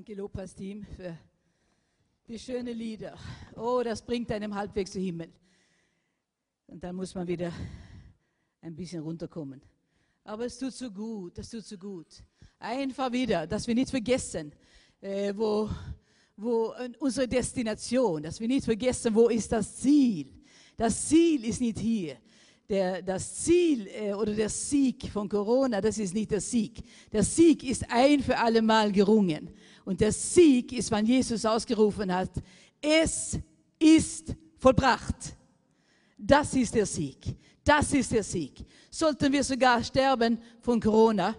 Danke, Lobpreisteam, für die schönen Lieder. Oh, das bringt einem halbwegs zu Himmel. Und dann muss man wieder ein bisschen runterkommen. Aber es tut so gut, das tut so gut. Einfach wieder, dass wir nicht vergessen, äh, wo, wo unsere Destination, dass wir nicht vergessen, wo ist das Ziel. Das Ziel ist nicht hier. Der, das Ziel äh, oder der Sieg von Corona, das ist nicht der Sieg. Der Sieg ist ein für alle Mal gerungen. Und der Sieg ist, wann Jesus ausgerufen hat, es ist vollbracht. Das ist der Sieg. Das ist der Sieg. Sollten wir sogar sterben von Corona,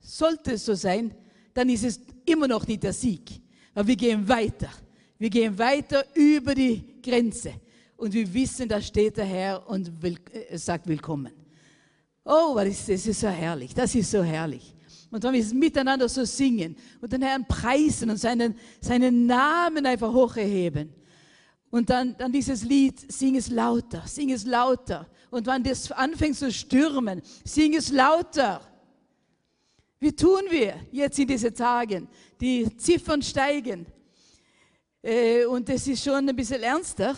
sollte es so sein, dann ist es immer noch nicht der Sieg. Aber wir gehen weiter. Wir gehen weiter über die Grenze. Und wir wissen, da steht der Herr und will, äh, sagt Willkommen. Oh, das ist so herrlich. Das ist so herrlich. Und wenn wir miteinander so singen und den Herrn preisen und seinen, seinen Namen einfach hochheben. Und dann, dann dieses Lied, sing es lauter, sing es lauter. Und wenn das anfängt zu stürmen, sing es lauter. Wie tun wir jetzt in diesen Tagen? Die Ziffern steigen. Äh, und es ist schon ein bisschen ernster.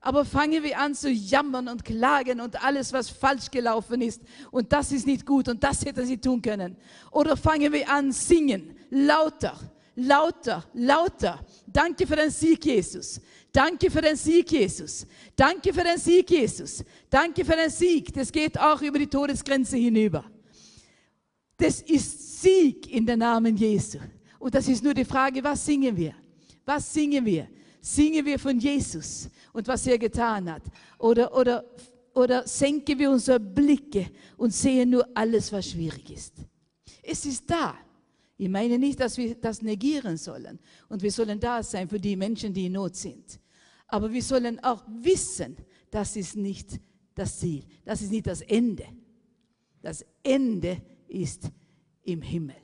Aber fangen wir an zu jammern und klagen und alles, was falsch gelaufen ist. Und das ist nicht gut und das hätte sie tun können. Oder fangen wir an singen, lauter, lauter, lauter. Danke für den Sieg, Jesus. Danke für den Sieg, Jesus. Danke für den Sieg, Jesus. Danke für den Sieg. Das geht auch über die Todesgrenze hinüber. Das ist Sieg in den Namen Jesu. Und das ist nur die Frage, was singen wir? Was singen wir? Singen wir von Jesus und was er getan hat? Oder, oder, oder senken wir unsere Blicke und sehen nur alles, was schwierig ist? Es ist da. Ich meine nicht, dass wir das negieren sollen. Und wir sollen da sein für die Menschen, die in Not sind. Aber wir sollen auch wissen, das ist nicht das Ziel. Das ist nicht das Ende. Das Ende ist im Himmel.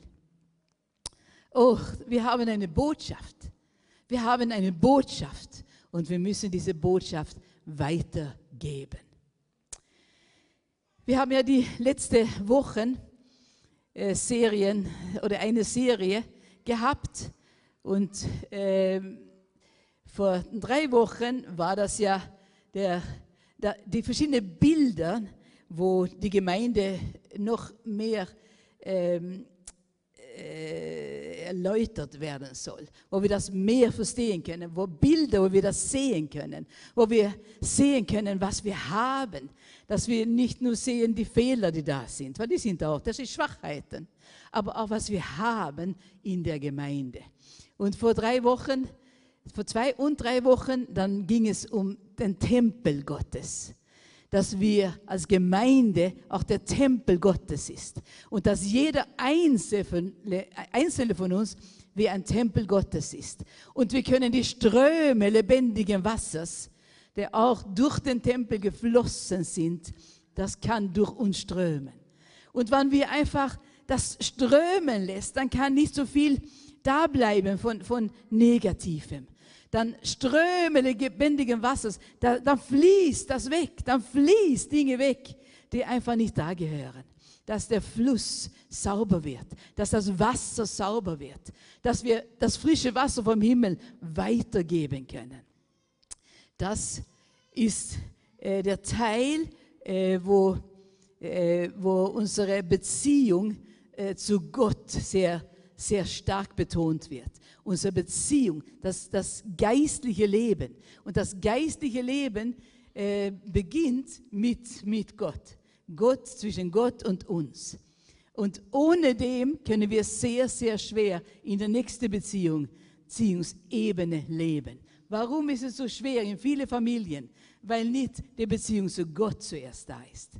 Oh, wir haben eine Botschaft. Wir haben eine Botschaft und wir müssen diese Botschaft weitergeben. Wir haben ja die letzten Wochen äh, Serien oder eine Serie gehabt und äh, vor drei Wochen war das ja der, der, die verschiedenen Bilder, wo die Gemeinde noch mehr ähm, äh, erläutert werden soll, wo wir das mehr verstehen können, wo Bilder, wo wir das sehen können, wo wir sehen können, was wir haben, dass wir nicht nur sehen die Fehler, die da sind, weil die sind auch, das sind Schwachheiten, aber auch was wir haben in der Gemeinde. Und vor drei Wochen, vor zwei und drei Wochen, dann ging es um den Tempel Gottes dass wir als Gemeinde auch der Tempel Gottes ist und dass jeder Einzelne von uns wie ein Tempel Gottes ist. Und wir können die Ströme lebendigen Wassers, der auch durch den Tempel geflossen sind, das kann durch uns strömen. Und wenn wir einfach das strömen lässt, dann kann nicht so viel da bleiben von, von Negativem dann Ströme lebendigen Wassers, da, dann fließt das weg, dann fließt Dinge weg, die einfach nicht da gehören. Dass der Fluss sauber wird, dass das Wasser sauber wird, dass wir das frische Wasser vom Himmel weitergeben können. Das ist äh, der Teil, äh, wo, äh, wo unsere Beziehung äh, zu Gott sehr, sehr stark betont wird unsere Beziehung, das, das geistliche Leben. Und das geistliche Leben äh, beginnt mit, mit Gott. Gott zwischen Gott und uns. Und ohne dem können wir sehr, sehr schwer in der nächsten Beziehung, Beziehungsebene leben. Warum ist es so schwer in vielen Familien? Weil nicht die Beziehung zu Gott zuerst da ist.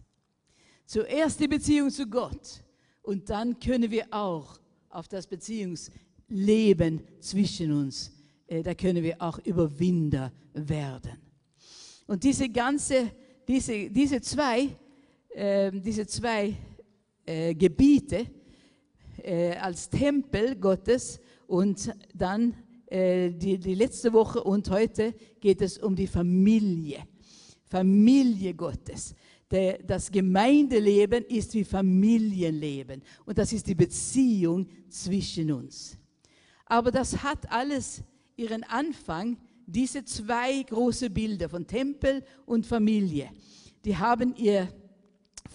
Zuerst die Beziehung zu Gott und dann können wir auch auf das Beziehungs Leben zwischen uns, äh, da können wir auch Überwinder werden. Und diese ganze, diese, diese zwei, äh, diese zwei äh, Gebiete äh, als Tempel Gottes und dann die, die letzte Woche und heute geht es um die Familie. Familie Gottes. Der, das Gemeindeleben ist wie Familienleben und das ist die Beziehung zwischen uns. Aber das hat alles ihren Anfang, diese zwei große Bilder von Tempel und Familie. Die haben ihr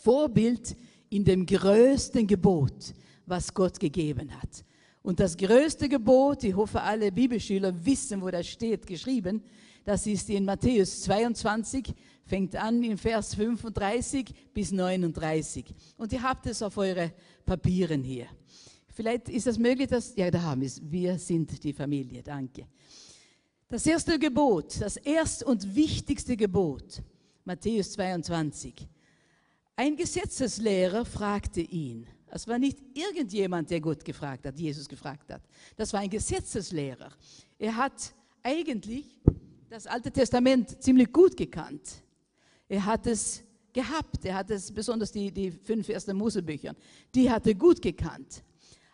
Vorbild in dem größten Gebot, was Gott gegeben hat. Und das größte Gebot, ich hoffe, alle Bibelschüler wissen, wo das steht, geschrieben, das ist in Matthäus 22, fängt an in Vers 35 bis 39. Und ihr habt es auf eure Papieren hier. Vielleicht ist es möglich, dass, ja, da haben wir es. Wir sind die Familie, danke. Das erste Gebot, das erste und wichtigste Gebot, Matthäus 22. Ein Gesetzeslehrer fragte ihn. Es war nicht irgendjemand, der Gott gefragt hat, Jesus gefragt hat. Das war ein Gesetzeslehrer. Er hat eigentlich das Alte Testament ziemlich gut gekannt. Er hat es gehabt. Er hat es, besonders die, die fünf ersten Mosebücher, die hat er gut gekannt.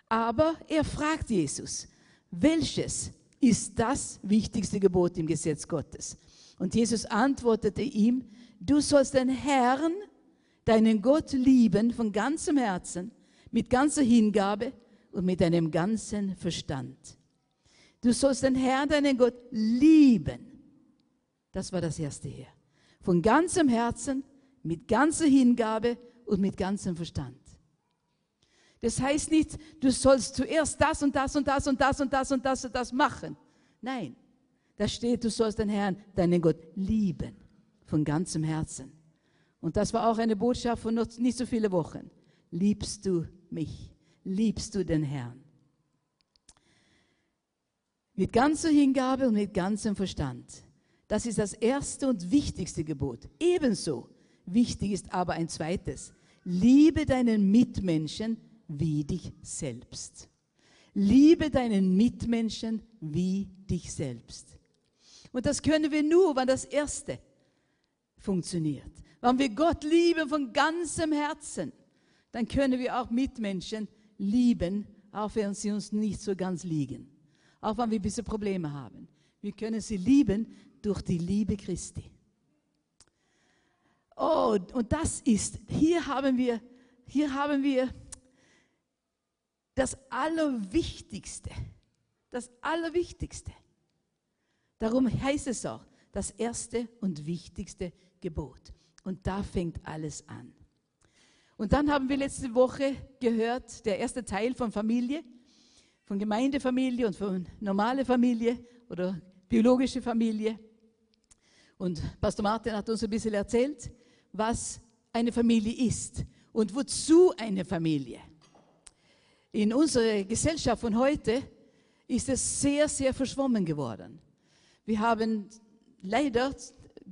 Aber er fragt Jesus, welches ist das wichtigste Gebot im Gesetz Gottes? Und Jesus antwortete ihm, du sollst den Herrn, deinen Gott lieben von ganzem Herzen, mit ganzer Hingabe und mit deinem ganzen Verstand. Du sollst den Herrn, deinen Gott lieben. Das war das erste hier. Von ganzem Herzen, mit ganzer Hingabe und mit ganzem Verstand. Das heißt nicht, du sollst zuerst das und das und das und das und das und das und das machen. Nein, da steht, du sollst den Herrn, deinen Gott, lieben von ganzem Herzen. Und das war auch eine Botschaft von nicht so viele Wochen. Liebst du mich? Liebst du den Herrn? Mit ganzer Hingabe und mit ganzem Verstand. Das ist das erste und wichtigste Gebot. Ebenso wichtig ist aber ein zweites. Liebe deinen Mitmenschen wie dich selbst. Liebe deinen Mitmenschen wie dich selbst. Und das können wir nur, wenn das erste funktioniert. Wenn wir Gott lieben von ganzem Herzen, dann können wir auch Mitmenschen lieben, auch wenn sie uns nicht so ganz liegen. Auch wenn wir ein bisschen Probleme haben. Wir können sie lieben, durch die Liebe Christi. Oh, und das ist, hier haben wir, hier haben wir das Allerwichtigste. Das Allerwichtigste. Darum heißt es auch, das erste und wichtigste Gebot. Und da fängt alles an. Und dann haben wir letzte Woche gehört, der erste Teil von Familie, von Gemeindefamilie und von normale Familie oder biologische Familie. Und Pastor Martin hat uns ein bisschen erzählt, was eine Familie ist und wozu eine Familie. In unserer Gesellschaft von heute ist es sehr, sehr verschwommen geworden. Wir haben leider,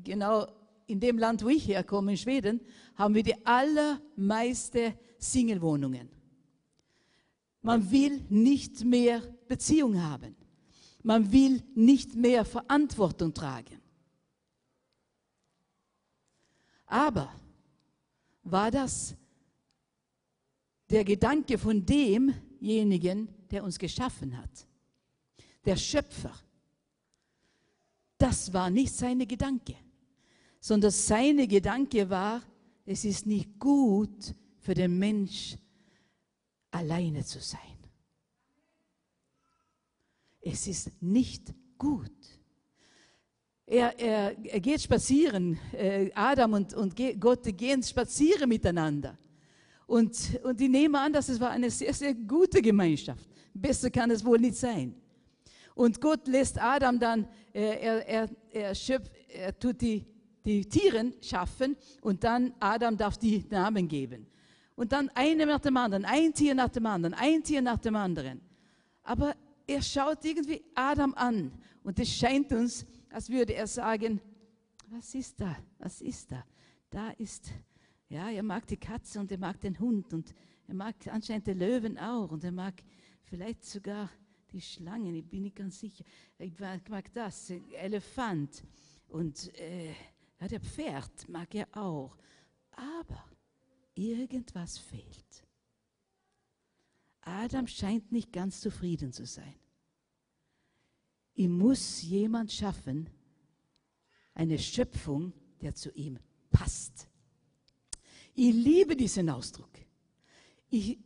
genau in dem Land, wo ich herkomme, in Schweden, haben wir die allermeiste Singlewohnungen. Man will nicht mehr Beziehung haben. Man will nicht mehr Verantwortung tragen. Aber war das der Gedanke von demjenigen, der uns geschaffen hat, der Schöpfer? Das war nicht seine Gedanke, sondern seine Gedanke war, es ist nicht gut für den Mensch, alleine zu sein. Es ist nicht gut. Er, er, er geht spazieren, äh, Adam und, und Gott gehen spazieren miteinander. Und, und ich nehme an, dass es war eine sehr, sehr gute Gemeinschaft. Besser kann es wohl nicht sein. Und Gott lässt Adam dann, äh, er, er, er, schöpft, er tut die, die Tiere schaffen und dann Adam darf die Namen geben. Und dann eine nach dem anderen, ein Tier nach dem anderen, ein Tier nach dem anderen. Aber er schaut irgendwie Adam an und es scheint uns, als würde er sagen, was ist da? Was ist da? Da ist, ja, er mag die Katze und er mag den Hund und er mag anscheinend den Löwen auch und er mag vielleicht sogar die Schlangen, ich bin nicht ganz sicher. Ich mag das, Elefant und äh, ja, der Pferd mag er auch. Aber irgendwas fehlt. Adam scheint nicht ganz zufrieden zu sein. Ich muss jemand schaffen, eine Schöpfung, der zu ihm passt. Ich liebe diesen Ausdruck. Ich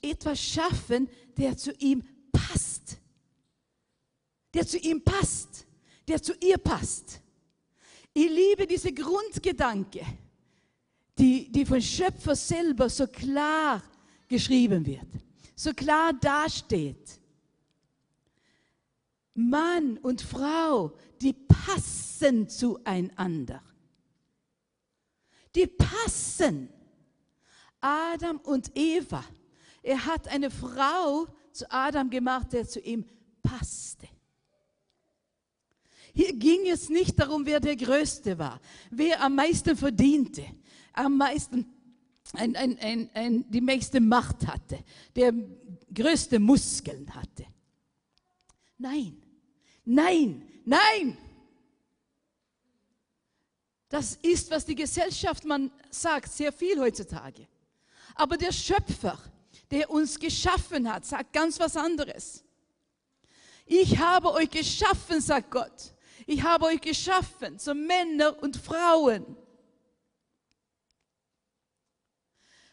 etwas schaffen, der zu ihm passt. der zu ihm passt, der zu ihr passt. Ich liebe diese Grundgedanke, die, die von Schöpfer selber so klar geschrieben wird, so klar dasteht. Mann und Frau, die passen zueinander. Die passen. Adam und Eva. Er hat eine Frau zu Adam gemacht, der zu ihm passte. Hier ging es nicht darum, wer der Größte war, wer am meisten verdiente, am meisten ein, ein, ein, die meiste Macht hatte, der größte Muskeln hatte. Nein, nein, nein. Das ist, was die Gesellschaft man sagt, sehr viel heutzutage. Aber der Schöpfer, der uns geschaffen hat, sagt ganz was anderes. Ich habe euch geschaffen, sagt Gott. Ich habe euch geschaffen zu Männer und Frauen.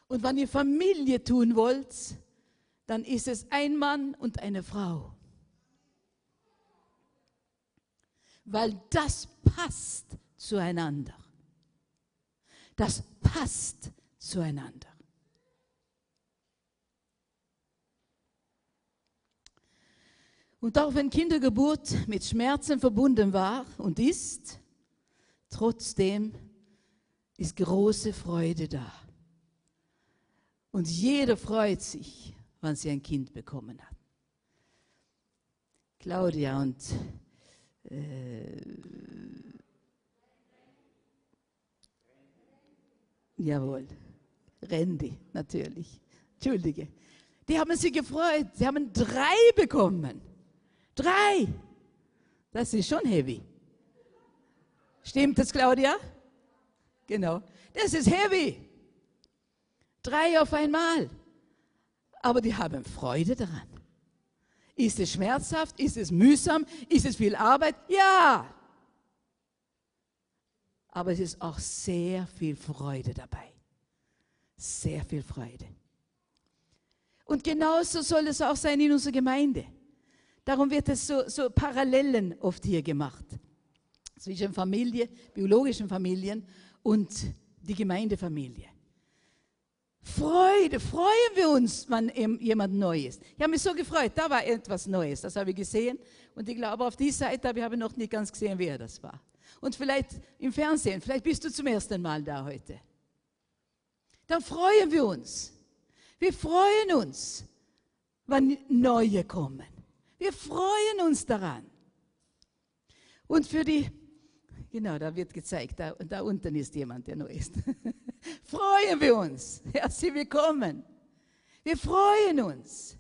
Und wenn ihr Familie tun wollt, dann ist es ein Mann und eine Frau. Weil das passt zueinander. Das passt zueinander. Und auch wenn Kindergeburt mit Schmerzen verbunden war und ist, trotzdem ist große Freude da. Und jeder freut sich, wenn sie ein Kind bekommen hat. Claudia und äh, jawohl, Randy natürlich. Entschuldige. Die haben sich gefreut. Sie haben drei bekommen. Drei. Das ist schon heavy. Stimmt das, Claudia? Genau. Das ist heavy. Drei auf einmal. Aber die haben Freude daran. Ist es schmerzhaft? Ist es mühsam? Ist es viel Arbeit? Ja. Aber es ist auch sehr viel Freude dabei. Sehr viel Freude. Und genauso soll es auch sein in unserer Gemeinde. Darum wird es so, so Parallelen oft hier gemacht zwischen Familie, biologischen Familien und die Gemeindefamilie. Freude, freuen wir uns, wenn jemand neu ist. Ich habe mich so gefreut, da war etwas Neues, das habe ich gesehen. Und ich glaube, auf dieser Seite habe ich noch nicht ganz gesehen, wer das war. Und vielleicht im Fernsehen, vielleicht bist du zum ersten Mal da heute. Dann freuen wir uns. Wir freuen uns, wenn neue kommen. Wir freuen uns daran. Und für die, genau, da wird gezeigt, da, da unten ist jemand, der neu ist. freuen wir uns. Herzlich willkommen. Wir freuen uns.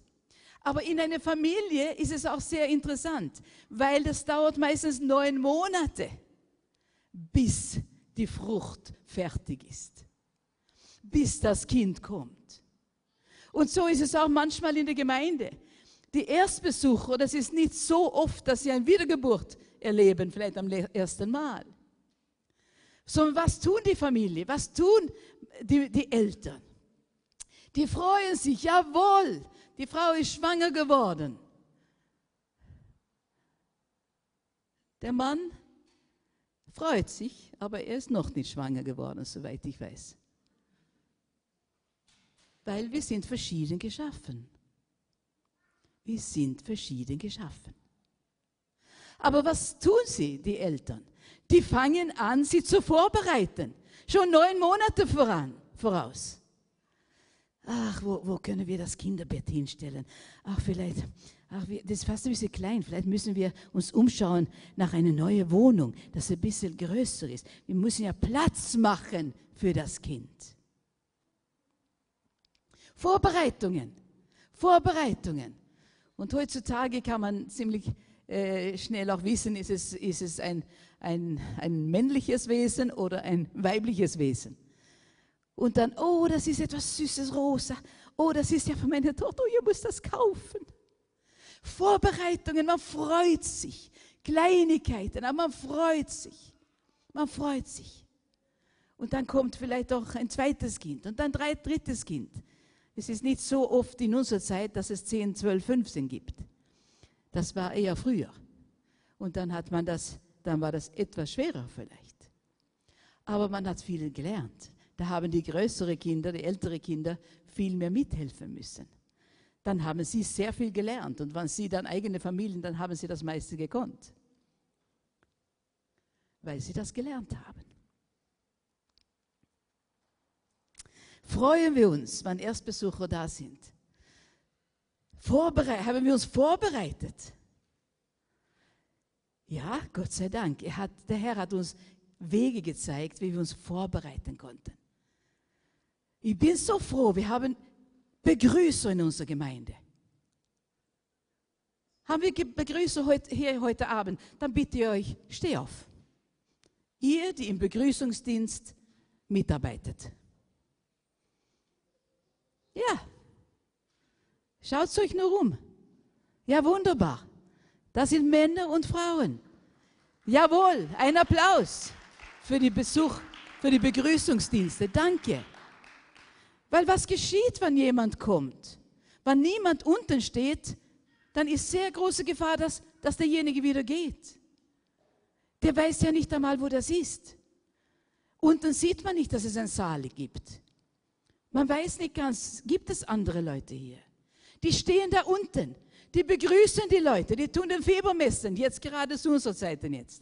Aber in einer Familie ist es auch sehr interessant, weil das dauert meistens neun Monate, bis die Frucht fertig ist, bis das Kind kommt. Und so ist es auch manchmal in der Gemeinde die Erstbesucher, das ist nicht so oft, dass sie eine Wiedergeburt erleben, vielleicht am ersten Mal. Sondern was tun die Familie? Was tun die, die Eltern? Die freuen sich, jawohl, die Frau ist schwanger geworden. Der Mann freut sich, aber er ist noch nicht schwanger geworden, soweit ich weiß. Weil wir sind verschieden geschaffen. Wir sind verschieden geschaffen. Aber was tun sie, die Eltern? Die fangen an, sie zu vorbereiten. Schon neun Monate voran, voraus. Ach, wo, wo können wir das Kinderbett hinstellen? Ach, vielleicht, ach, wir, das ist fast ein bisschen klein. Vielleicht müssen wir uns umschauen nach einer neuen Wohnung, das ein bisschen größer ist. Wir müssen ja Platz machen für das Kind. Vorbereitungen, Vorbereitungen. Und heutzutage kann man ziemlich äh, schnell auch wissen, ist es, ist es ein, ein, ein männliches Wesen oder ein weibliches Wesen. Und dann, oh, das ist etwas Süßes, rosa. Oh, das ist ja von meiner Tochter, oh, ihr müsst das kaufen. Vorbereitungen, man freut sich. Kleinigkeiten, aber man freut sich. Man freut sich. Und dann kommt vielleicht auch ein zweites Kind und dann ein drittes Kind. Es ist nicht so oft in unserer Zeit, dass es 10, 12, 15 gibt. Das war eher früher. Und dann hat man das, dann war das etwas schwerer vielleicht. Aber man hat viel gelernt. Da haben die größeren Kinder, die älteren Kinder viel mehr mithelfen müssen. Dann haben sie sehr viel gelernt und wenn sie dann eigene Familien, dann haben sie das meiste gekonnt, weil sie das gelernt haben. Freuen wir uns, wenn Erstbesucher da sind. Vorbereit haben wir uns vorbereitet. Ja, Gott sei Dank. Hat, der Herr hat uns Wege gezeigt, wie wir uns vorbereiten konnten. Ich bin so froh, wir haben Begrüßer in unserer Gemeinde. Haben wir Begrüßer heute, hier heute Abend? Dann bitte ich euch, steh auf. Ihr, die im Begrüßungsdienst mitarbeitet. Ja. Schaut euch nur um. Ja, wunderbar. Das sind Männer und Frauen. Jawohl, ein Applaus für die Besuch, für die Begrüßungsdienste. Danke. Weil was geschieht, wenn jemand kommt? Wenn niemand unten steht, dann ist sehr große Gefahr, dass, dass derjenige wieder geht. Der weiß ja nicht einmal, wo das ist. Unten sieht man nicht, dass es ein Saal gibt. Man weiß nicht ganz, gibt es andere Leute hier? Die stehen da unten, die begrüßen die Leute, die tun den Fieber messen, jetzt gerade zu unserer Zeit jetzt.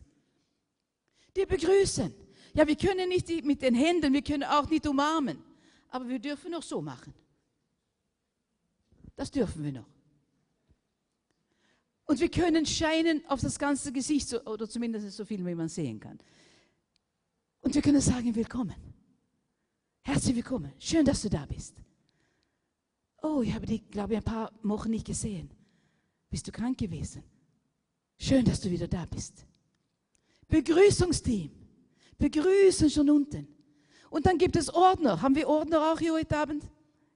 Die begrüßen. Ja, wir können nicht mit den Händen, wir können auch nicht umarmen aber wir dürfen noch so machen. Das dürfen wir noch. Und wir können scheinen auf das ganze Gesicht, oder zumindest so viel, wie man sehen kann. Und wir können sagen, willkommen. Herzlich willkommen. Schön, dass du da bist. Oh, ich habe dich, glaube ich, ein paar Wochen nicht gesehen. Bist du krank gewesen? Schön, dass du wieder da bist. Begrüßungsteam. Begrüßen schon unten. Und dann gibt es Ordner. Haben wir Ordner auch hier heute Abend?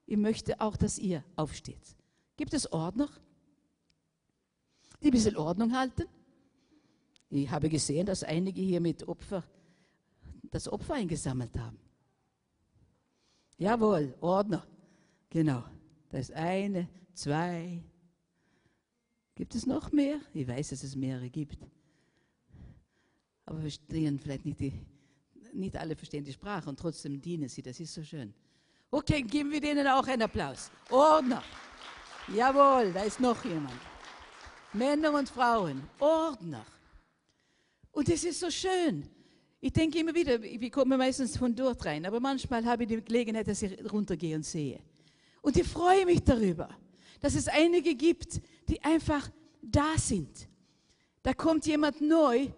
Ich möchte auch, dass ihr aufsteht. Gibt es Ordner, die ein bisschen Ordnung halten? Ich habe gesehen, dass einige hier mit Opfer das Opfer eingesammelt haben. Jawohl, Ordner. Genau. Da ist eine, zwei. Gibt es noch mehr? Ich weiß, dass es mehrere gibt. Aber wir stehen vielleicht nicht die nicht alle verstehen die Sprache und trotzdem dienen sie. Das ist so schön. Okay, geben wir denen auch einen Applaus. Ordner. Jawohl, da ist noch jemand. Männer und Frauen. Ordner. Und es ist so schön. Ich denke immer wieder, wir kommen meistens von dort rein, aber manchmal habe ich die Gelegenheit, dass ich runtergehe und sehe. Und ich freue mich darüber, dass es einige gibt, die einfach da sind. Da kommt jemand neu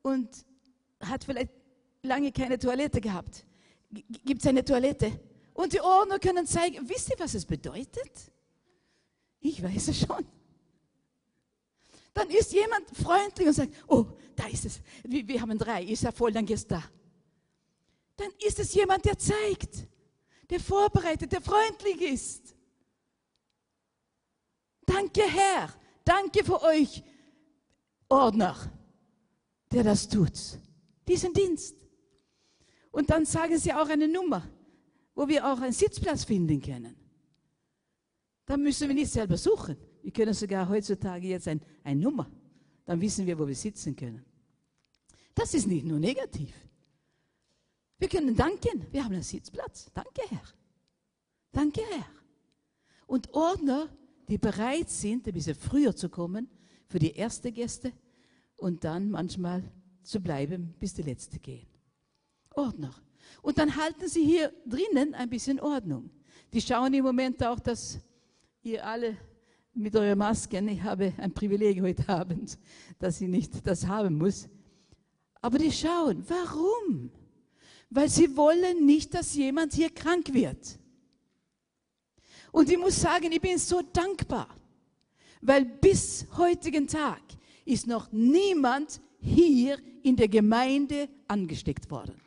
und hat vielleicht lange keine Toilette gehabt. Gibt es eine Toilette? Und die Ordner können zeigen, wisst ihr, was es bedeutet? Ich weiß es schon. Dann ist jemand freundlich und sagt, oh, da ist es. Wir, wir haben drei, ist ja voll, dann gehst da. Dann ist es jemand, der zeigt, der vorbereitet, der freundlich ist. Danke, Herr. Danke für euch, Ordner, der das tut. Diesen Dienst. Und dann sagen sie auch eine Nummer, wo wir auch einen Sitzplatz finden können. Dann müssen wir nicht selber suchen. Wir können sogar heutzutage jetzt ein, eine Nummer. Dann wissen wir, wo wir sitzen können. Das ist nicht nur negativ. Wir können danken. Wir haben einen Sitzplatz. Danke, Herr. Danke, Herr. Und Ordner, die bereit sind, ein bisschen früher zu kommen für die ersten Gäste und dann manchmal zu bleiben, bis die Letzte gehen. Ordner. Und dann halten sie hier drinnen ein bisschen Ordnung. Die schauen im Moment auch, dass ihr alle mit euren Masken, ich habe ein Privileg heute Abend, dass ich nicht das haben muss. Aber die schauen, warum? Weil sie wollen nicht, dass jemand hier krank wird. Und ich muss sagen, ich bin so dankbar, weil bis heutigen Tag ist noch niemand hier in der Gemeinde angesteckt worden.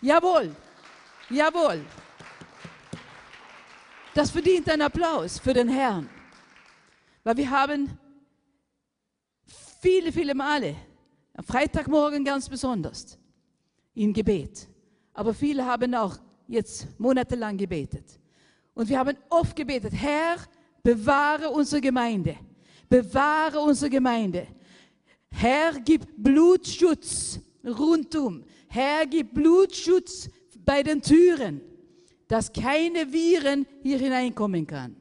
Jawohl, jawohl. Das verdient einen Applaus für den Herrn. Weil wir haben viele, viele Male, am Freitagmorgen ganz besonders, in Gebet. Aber viele haben auch jetzt monatelang gebetet. Und wir haben oft gebetet, Herr, bewahre unsere Gemeinde. Bewahre unsere Gemeinde. Herr, gib Blutschutz rundum. Herr, gib Blutschutz bei den Türen, dass keine Viren hier hineinkommen kann.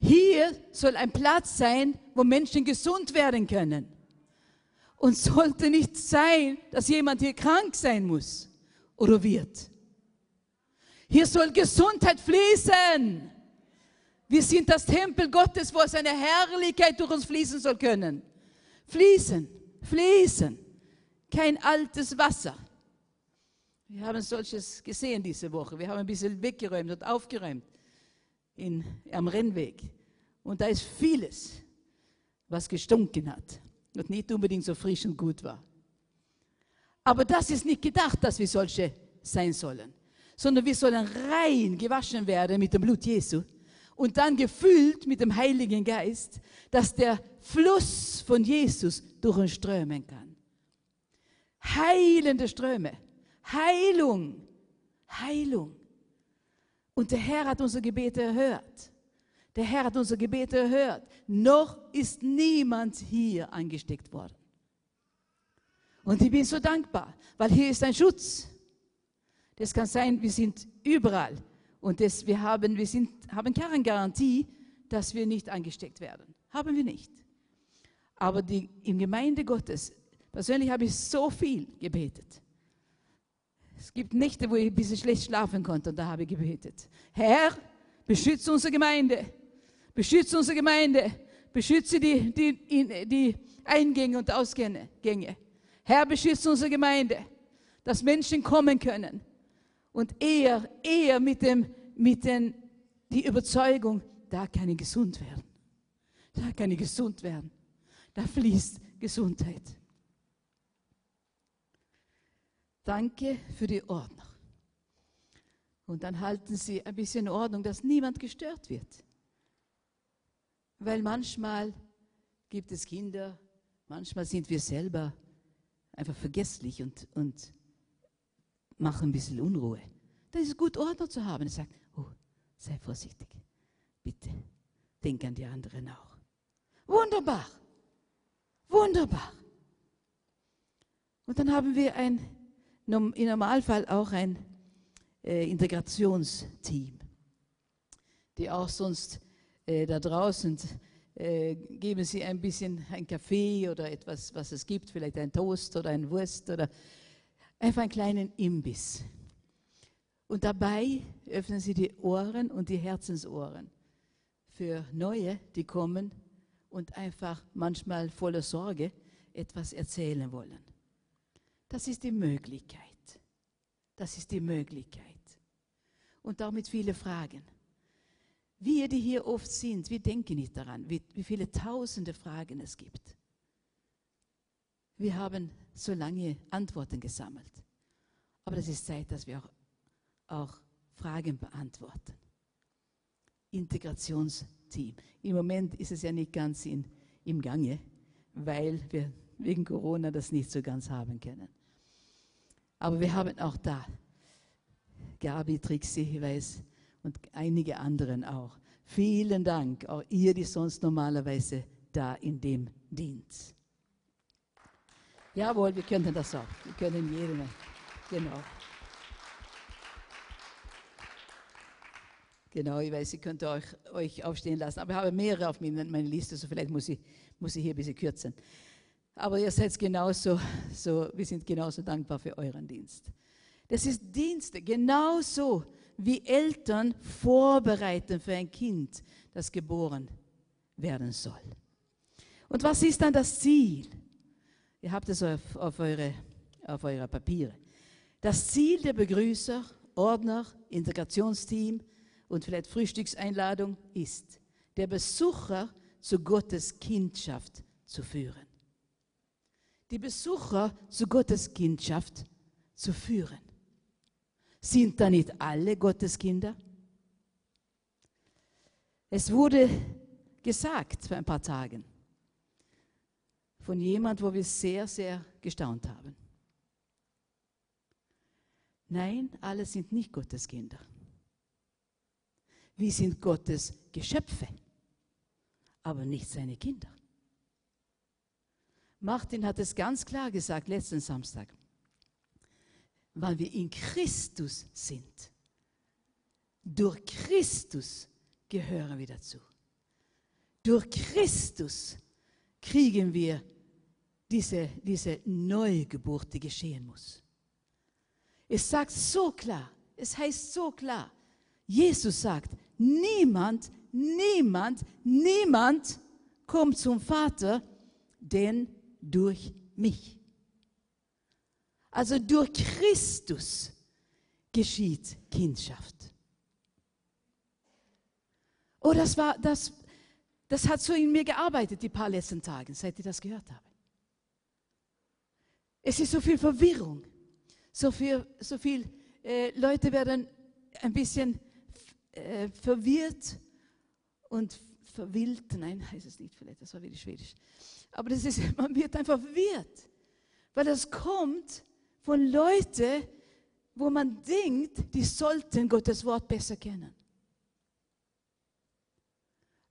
Hier soll ein Platz sein, wo Menschen gesund werden können. Und sollte nicht sein, dass jemand hier krank sein muss oder wird. Hier soll Gesundheit fließen. Wir sind das Tempel Gottes, wo seine Herrlichkeit durch uns fließen soll können. Fließen, fließen. Kein altes Wasser. Wir haben solches gesehen diese Woche. Wir haben ein bisschen weggeräumt und aufgeräumt in, am Rennweg. Und da ist vieles, was gestunken hat und nicht unbedingt so frisch und gut war. Aber das ist nicht gedacht, dass wir solche sein sollen, sondern wir sollen rein gewaschen werden mit dem Blut Jesu und dann gefüllt mit dem Heiligen Geist, dass der Fluss von Jesus durch uns strömen kann. Heilende Ströme, Heilung, Heilung. Und der Herr hat unsere Gebete erhört. Der Herr hat unsere Gebete erhört. Noch ist niemand hier angesteckt worden. Und ich bin so dankbar, weil hier ist ein Schutz. Das kann sein, wir sind überall. Und das, wir, haben, wir sind, haben keine Garantie, dass wir nicht angesteckt werden. Haben wir nicht. Aber die, in Gemeinde Gottes, persönlich habe ich so viel gebetet. Es gibt Nächte, wo ich ein bisschen schlecht schlafen konnte und da habe ich gebetet. Herr, beschütze unsere Gemeinde. Beschütze unsere Gemeinde. Beschütze die, die, die Eingänge und Ausgänge. Herr, beschütze unsere Gemeinde, dass Menschen kommen können und eher, eher mit, dem, mit den, die Überzeugung, da kann ich gesund werden. Da kann ich gesund werden. Da fließt Gesundheit. Danke für die Ordnung. Und dann halten Sie ein bisschen Ordnung, dass niemand gestört wird. Weil manchmal gibt es Kinder, manchmal sind wir selber einfach vergesslich und, und machen ein bisschen Unruhe. Das ist gut, Ordnung zu haben. Er sagt, oh, sei vorsichtig. Bitte, denk an die anderen auch. Wunderbar. Wunderbar. Und dann haben wir ein im Normalfall auch ein äh, Integrationsteam, die auch sonst äh, da draußen äh, geben sie ein bisschen ein Kaffee oder etwas, was es gibt, vielleicht ein Toast oder ein Wurst oder einfach einen kleinen Imbiss. Und dabei öffnen sie die Ohren und die Herzensohren für Neue, die kommen und einfach manchmal voller Sorge etwas erzählen wollen. Das ist die Möglichkeit. Das ist die Möglichkeit. Und damit viele Fragen. Wir, die hier oft sind, wir denken nicht daran, wie, wie viele tausende Fragen es gibt. Wir haben so lange Antworten gesammelt. Aber es ist Zeit, dass wir auch, auch Fragen beantworten. Integrationsteam. Im Moment ist es ja nicht ganz in, im Gange, weil wir wegen Corona das nicht so ganz haben können. Aber wir haben auch da Gabi, Trixie, ich weiß, und einige anderen auch. Vielen Dank, auch ihr, die sonst normalerweise da in dem Dienst. Jawohl, wir können das auch. Wir können jedem. Genau. Genau, ich weiß, ich könnte euch, euch aufstehen lassen, aber ich habe mehrere auf meiner Liste, so vielleicht muss ich, muss ich hier ein bisschen kürzen. Aber ihr seid genauso, so, wir sind genauso dankbar für euren Dienst. Das ist Dienste, genauso wie Eltern vorbereiten für ein Kind, das geboren werden soll. Und was ist dann das Ziel? Ihr habt es auf, auf, eure, auf eure Papiere. Das Ziel der Begrüßer, Ordner, Integrationsteam und vielleicht Frühstückseinladung ist, der Besucher zu Gottes Kindschaft zu führen die Besucher zu Gottes Kindschaft zu führen. Sind da nicht alle Gottes Kinder? Es wurde gesagt vor ein paar Tagen von jemand, wo wir sehr, sehr gestaunt haben. Nein, alle sind nicht Gottes Kinder. Wir sind Gottes Geschöpfe, aber nicht seine Kinder. Martin hat es ganz klar gesagt letzten Samstag. Weil wir in Christus sind. Durch Christus gehören wir dazu. Durch Christus kriegen wir diese, diese Neugeburt, die geschehen muss. Es sagt so klar, es heißt so klar, Jesus sagt, niemand, niemand, niemand kommt zum Vater, denn durch mich. Also durch Christus geschieht Kindschaft. Oh, das war, das, das hat so in mir gearbeitet, die paar letzten Tage, seit ich das gehört habe. Es ist so viel Verwirrung, so viel, so viel äh, Leute werden ein bisschen äh, verwirrt und verwillt. Nein, heißt es nicht vielleicht, das war wieder Schwedisch. Aber das ist, man wird einfach verwirrt, weil das kommt von Leuten, wo man denkt, die sollten Gottes Wort besser kennen.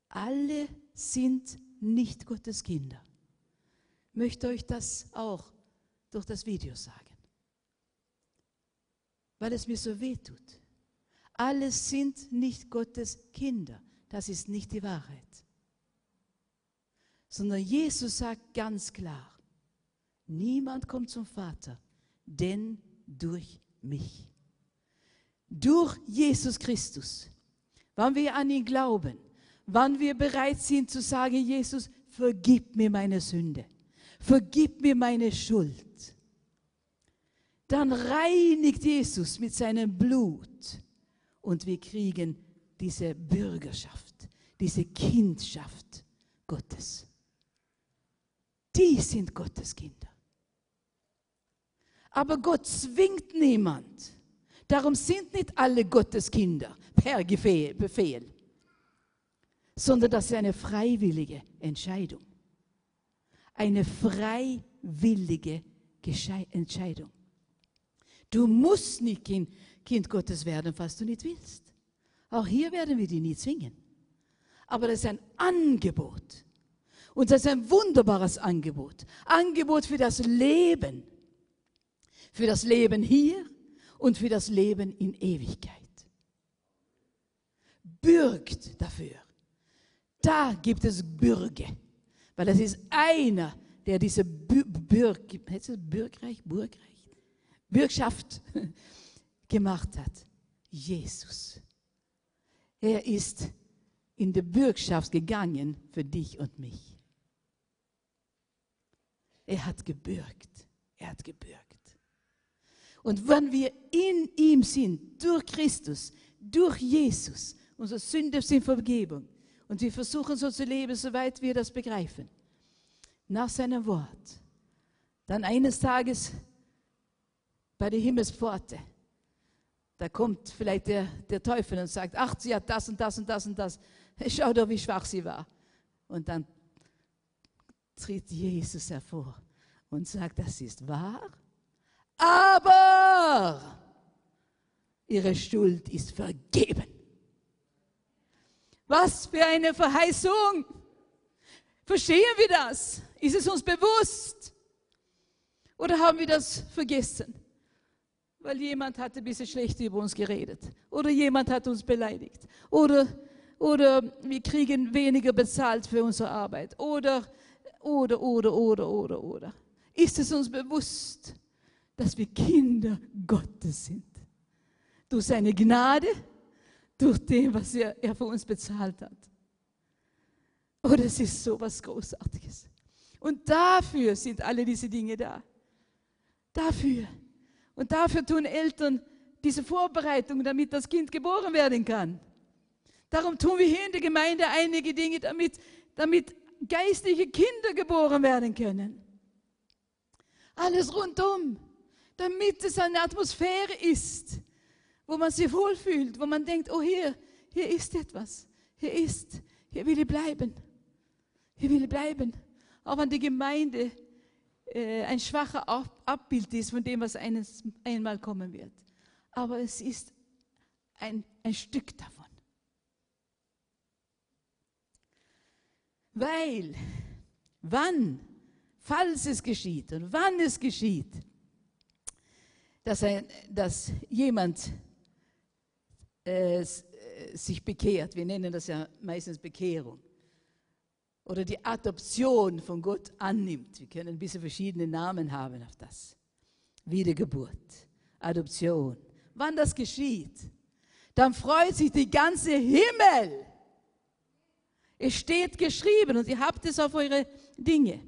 Alle sind nicht Gottes Kinder. Ich möchte euch das auch durch das Video sagen, weil es mir so weh tut. Alle sind nicht Gottes Kinder. Das ist nicht die Wahrheit. Sondern Jesus sagt ganz klar, niemand kommt zum Vater, denn durch mich. Durch Jesus Christus. Wann wir an ihn glauben, wann wir bereit sind zu sagen, Jesus, vergib mir meine Sünde, vergib mir meine Schuld, dann reinigt Jesus mit seinem Blut und wir kriegen diese Bürgerschaft, diese Kindschaft Gottes. Die sind Gottes Kinder. Aber Gott zwingt niemand. Darum sind nicht alle Gottes Kinder per Befehl, sondern das ist eine freiwillige Entscheidung. Eine freiwillige Entscheidung. Du musst nicht kind, Gottes werden, falls du nicht willst. Auch hier werden wir dich nie zwingen. Aber das ist ein Angebot. Und das ist ein wunderbares Angebot. Angebot für das Leben. Für das Leben hier und für das Leben in Ewigkeit. Bürgt dafür. Da gibt es Bürge. Weil es ist einer, der diese Bürg, Bürgreich, Bürgreich, Bürgschaft gemacht hat. Jesus. Er ist in die Bürgschaft gegangen für dich und mich. Er hat gebürgt. Er hat gebürgt. Und wenn wir in ihm sind, durch Christus, durch Jesus, unsere Sünde sind Vergebung. Und wir versuchen so zu leben, soweit wir das begreifen. Nach seinem Wort. Dann eines Tages bei der Himmelspforte. Da kommt vielleicht der, der Teufel und sagt, ach, sie hat das und das und das und das. Schau doch, wie schwach sie war. Und dann tritt Jesus hervor und sagt, das ist wahr, aber ihre Schuld ist vergeben. Was für eine Verheißung! Verstehen wir das? Ist es uns bewusst? Oder haben wir das vergessen? Weil jemand hat ein bisschen schlecht über uns geredet. Oder jemand hat uns beleidigt. Oder, oder wir kriegen weniger bezahlt für unsere Arbeit. Oder, oder, oder, oder, oder, oder. Ist es uns bewusst, dass wir Kinder Gottes sind? Durch seine Gnade, durch dem, was er, er für uns bezahlt hat. Oh, das ist so was Großartiges. Und dafür sind alle diese Dinge da. Dafür. Und dafür tun Eltern diese Vorbereitung, damit das Kind geboren werden kann. Darum tun wir hier in der Gemeinde einige Dinge, damit, damit geistliche Kinder geboren werden können. Alles rundum, damit es eine Atmosphäre ist, wo man sich wohlfühlt, wo man denkt, oh hier, hier ist etwas, hier ist, hier will ich bleiben, hier will ich bleiben. Auch wenn die Gemeinde äh, ein schwacher Abbild ist von dem, was eines, einmal kommen wird. Aber es ist ein, ein Stück davon. Weil, wann falls es geschieht und wann es geschieht, dass, ein, dass jemand äh, sich bekehrt, wir nennen das ja meistens Bekehrung, oder die Adoption von Gott annimmt. Wir können ein bisschen verschiedene Namen haben auf das. Wiedergeburt, Adoption. Wann das geschieht, dann freut sich die ganze Himmel. Es steht geschrieben und ihr habt es auf eure Dinge.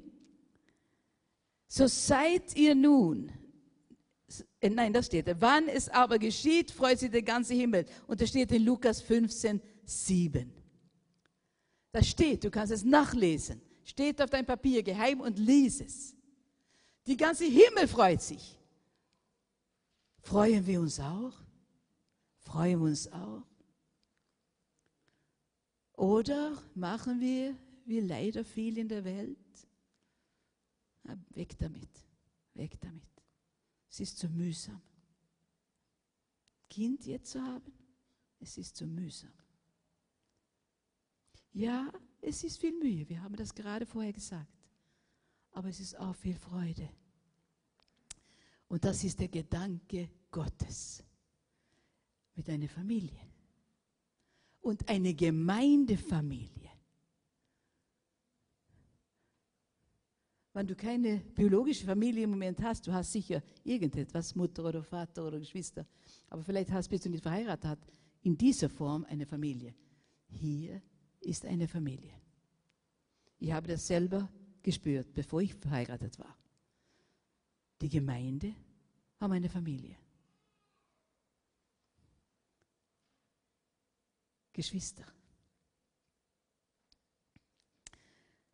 So seid ihr nun, äh, nein, das steht, wann es aber geschieht, freut sich der ganze Himmel. Und das steht in Lukas 15, 7. Das steht, du kannst es nachlesen. Steht auf dein Papier geheim und lies es. Die ganze Himmel freut sich. Freuen wir uns auch? Freuen wir uns auch? Oder machen wir, wie leider viel in der Welt, weg damit, weg damit. Es ist zu mühsam. Kind jetzt zu haben, es ist zu mühsam. Ja, es ist viel Mühe, wir haben das gerade vorher gesagt, aber es ist auch viel Freude. Und das ist der Gedanke Gottes mit einer Familie und eine Gemeindefamilie. Wenn du keine biologische Familie im Moment hast, du hast sicher irgendetwas, Mutter oder Vater oder Geschwister, aber vielleicht hast, bist du nicht verheiratet, in dieser Form eine Familie. Hier ist eine Familie. Ich habe das selber gespürt, bevor ich verheiratet war. Die Gemeinde war meine Familie. Geschwister.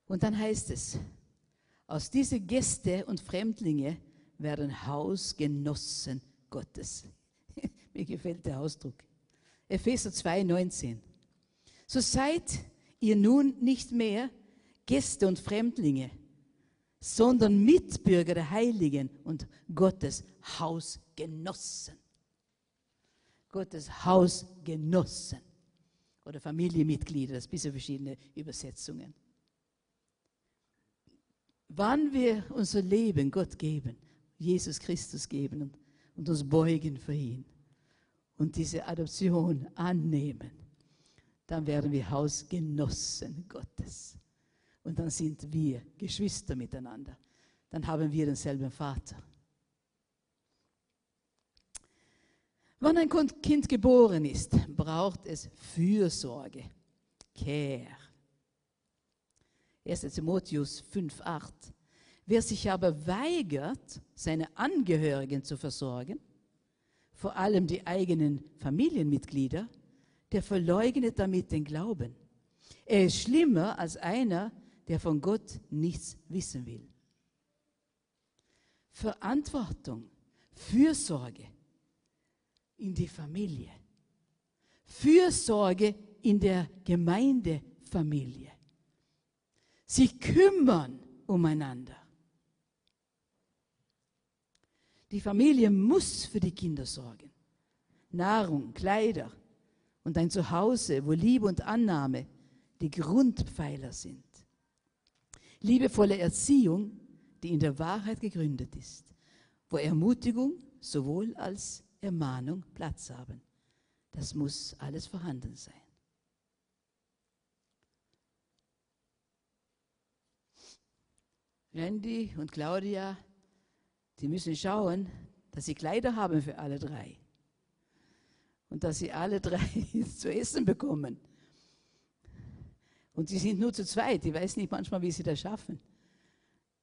Und dann heißt es, aus diesen Gäste und Fremdlinge werden Hausgenossen Gottes. Mir gefällt der Ausdruck. Epheser 2, 19. So seid ihr nun nicht mehr Gäste und Fremdlinge, sondern Mitbürger der Heiligen und Gottes Hausgenossen. Gottes Hausgenossen oder Familienmitglieder, das sind verschiedene Übersetzungen. Wann wir unser Leben Gott geben, Jesus Christus geben und, und uns beugen für ihn und diese Adoption annehmen, dann werden wir Hausgenossen Gottes. Und dann sind wir Geschwister miteinander. Dann haben wir denselben Vater. Wenn ein Kind geboren ist, braucht es Fürsorge, Care. 1. Timotheus 5,8. Wer sich aber weigert, seine Angehörigen zu versorgen, vor allem die eigenen Familienmitglieder, der verleugnet damit den Glauben. Er ist schlimmer als einer, der von Gott nichts wissen will. Verantwortung, Fürsorge in die Familie. Fürsorge in der Gemeindefamilie. Sie kümmern umeinander. Die Familie muss für die Kinder sorgen. Nahrung, Kleider und ein Zuhause, wo Liebe und Annahme die Grundpfeiler sind. Liebevolle Erziehung, die in der Wahrheit gegründet ist, wo Ermutigung sowohl als Ermahnung Platz haben. Das muss alles vorhanden sein. Randy und Claudia, die müssen schauen, dass sie Kleider haben für alle drei. Und dass sie alle drei zu essen bekommen. Und sie sind nur zu zweit. Ich weiß nicht manchmal, wie sie das schaffen.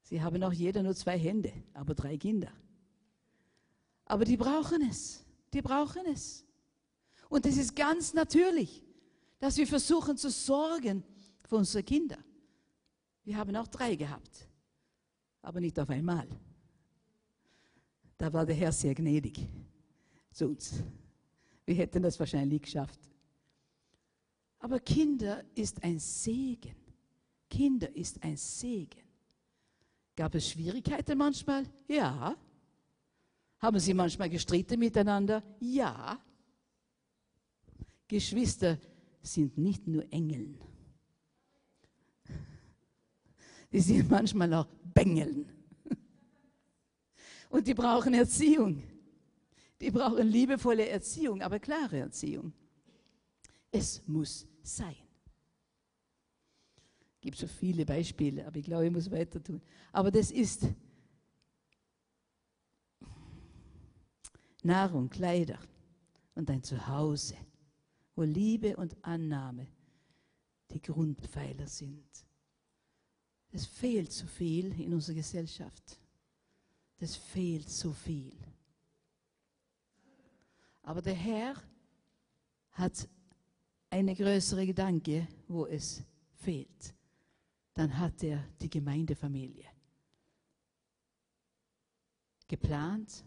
Sie haben auch jeder nur zwei Hände, aber drei Kinder. Aber die brauchen es. Die brauchen es. Und es ist ganz natürlich, dass wir versuchen zu sorgen für unsere Kinder. Wir haben auch drei gehabt, aber nicht auf einmal. Da war der Herr sehr gnädig zu uns. Wir hätten das wahrscheinlich geschafft. Aber Kinder ist ein Segen. Kinder ist ein Segen. Gab es Schwierigkeiten manchmal? Ja. Haben sie manchmal gestritten miteinander? Ja. Geschwister sind nicht nur Engeln. Die sind manchmal auch Bengeln. Und die brauchen Erziehung. Die brauchen liebevolle Erziehung, aber klare Erziehung. Es muss sein. Es gibt so viele Beispiele, aber ich glaube, ich muss weiter tun. Aber das ist Nahrung, Kleider und ein Zuhause, wo Liebe und Annahme die Grundpfeiler sind. Es fehlt so viel in unserer Gesellschaft. Das fehlt so viel. Aber der Herr hat eine größere Gedanke, wo es fehlt. Dann hat er die Gemeindefamilie geplant.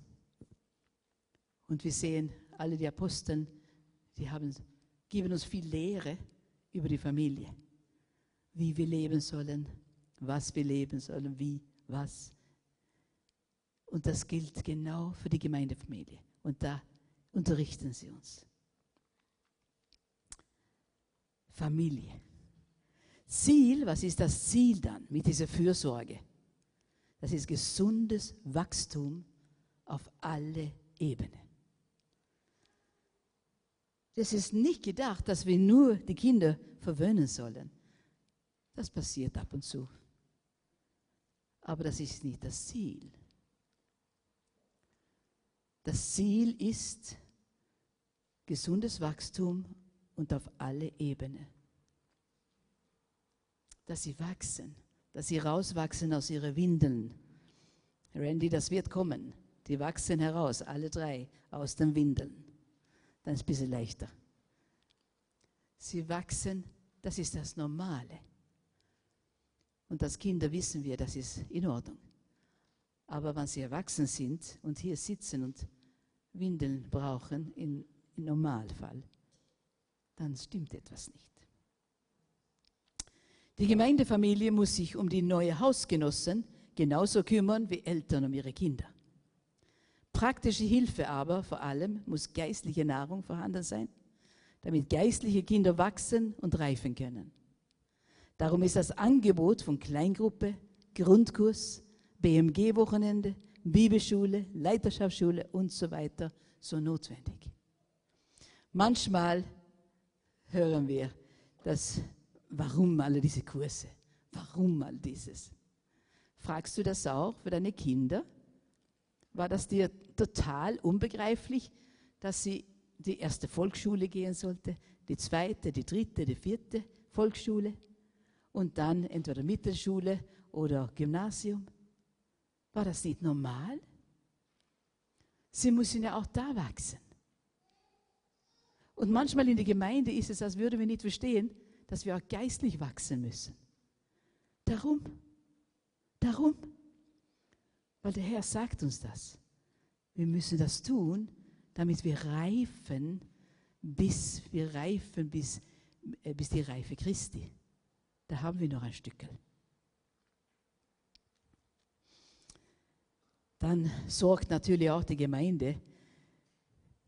Und wir sehen alle die Aposteln, die haben, geben uns viel Lehre über die Familie. Wie wir leben sollen, was wir leben sollen, wie, was. Und das gilt genau für die Gemeindefamilie. Und da unterrichten sie uns. Familie. Ziel, was ist das Ziel dann mit dieser Fürsorge? Das ist gesundes Wachstum auf alle Ebenen. Das ist nicht gedacht, dass wir nur die Kinder verwöhnen sollen. Das passiert ab und zu. Aber das ist nicht das Ziel. Das Ziel ist gesundes Wachstum und auf alle Ebenen. Dass sie wachsen, dass sie rauswachsen aus ihren Windeln. Randy, das wird kommen. Die wachsen heraus, alle drei, aus den Windeln. Dann ist es ein bisschen leichter. Sie wachsen, das ist das Normale. Und als Kinder wissen wir, das ist in Ordnung. Aber wenn sie erwachsen sind und hier sitzen und Windeln brauchen, im Normalfall, dann stimmt etwas nicht. Die Gemeindefamilie muss sich um die neue Hausgenossen genauso kümmern wie Eltern um ihre Kinder. Praktische Hilfe aber vor allem muss geistliche Nahrung vorhanden sein, damit geistliche Kinder wachsen und reifen können. Darum ist das Angebot von Kleingruppe, Grundkurs, BMG-Wochenende, Bibelschule, Leiterschaftsschule und so weiter so notwendig. Manchmal hören wir, dass, warum alle diese Kurse? Warum all dieses? Fragst du das auch für deine Kinder? War das dir total unbegreiflich, dass sie die erste Volksschule gehen sollte, die zweite, die dritte, die vierte Volksschule und dann entweder Mittelschule oder Gymnasium? War das nicht normal? Sie müssen ja auch da wachsen. Und manchmal in der Gemeinde ist es, als würden wir nicht verstehen, dass wir auch geistlich wachsen müssen. Darum, darum, weil der Herr sagt uns das. Wir müssen das tun, damit wir reifen, bis wir reifen, bis, äh, bis die Reife Christi. Da haben wir noch ein Stückchen. dann sorgt natürlich auch die Gemeinde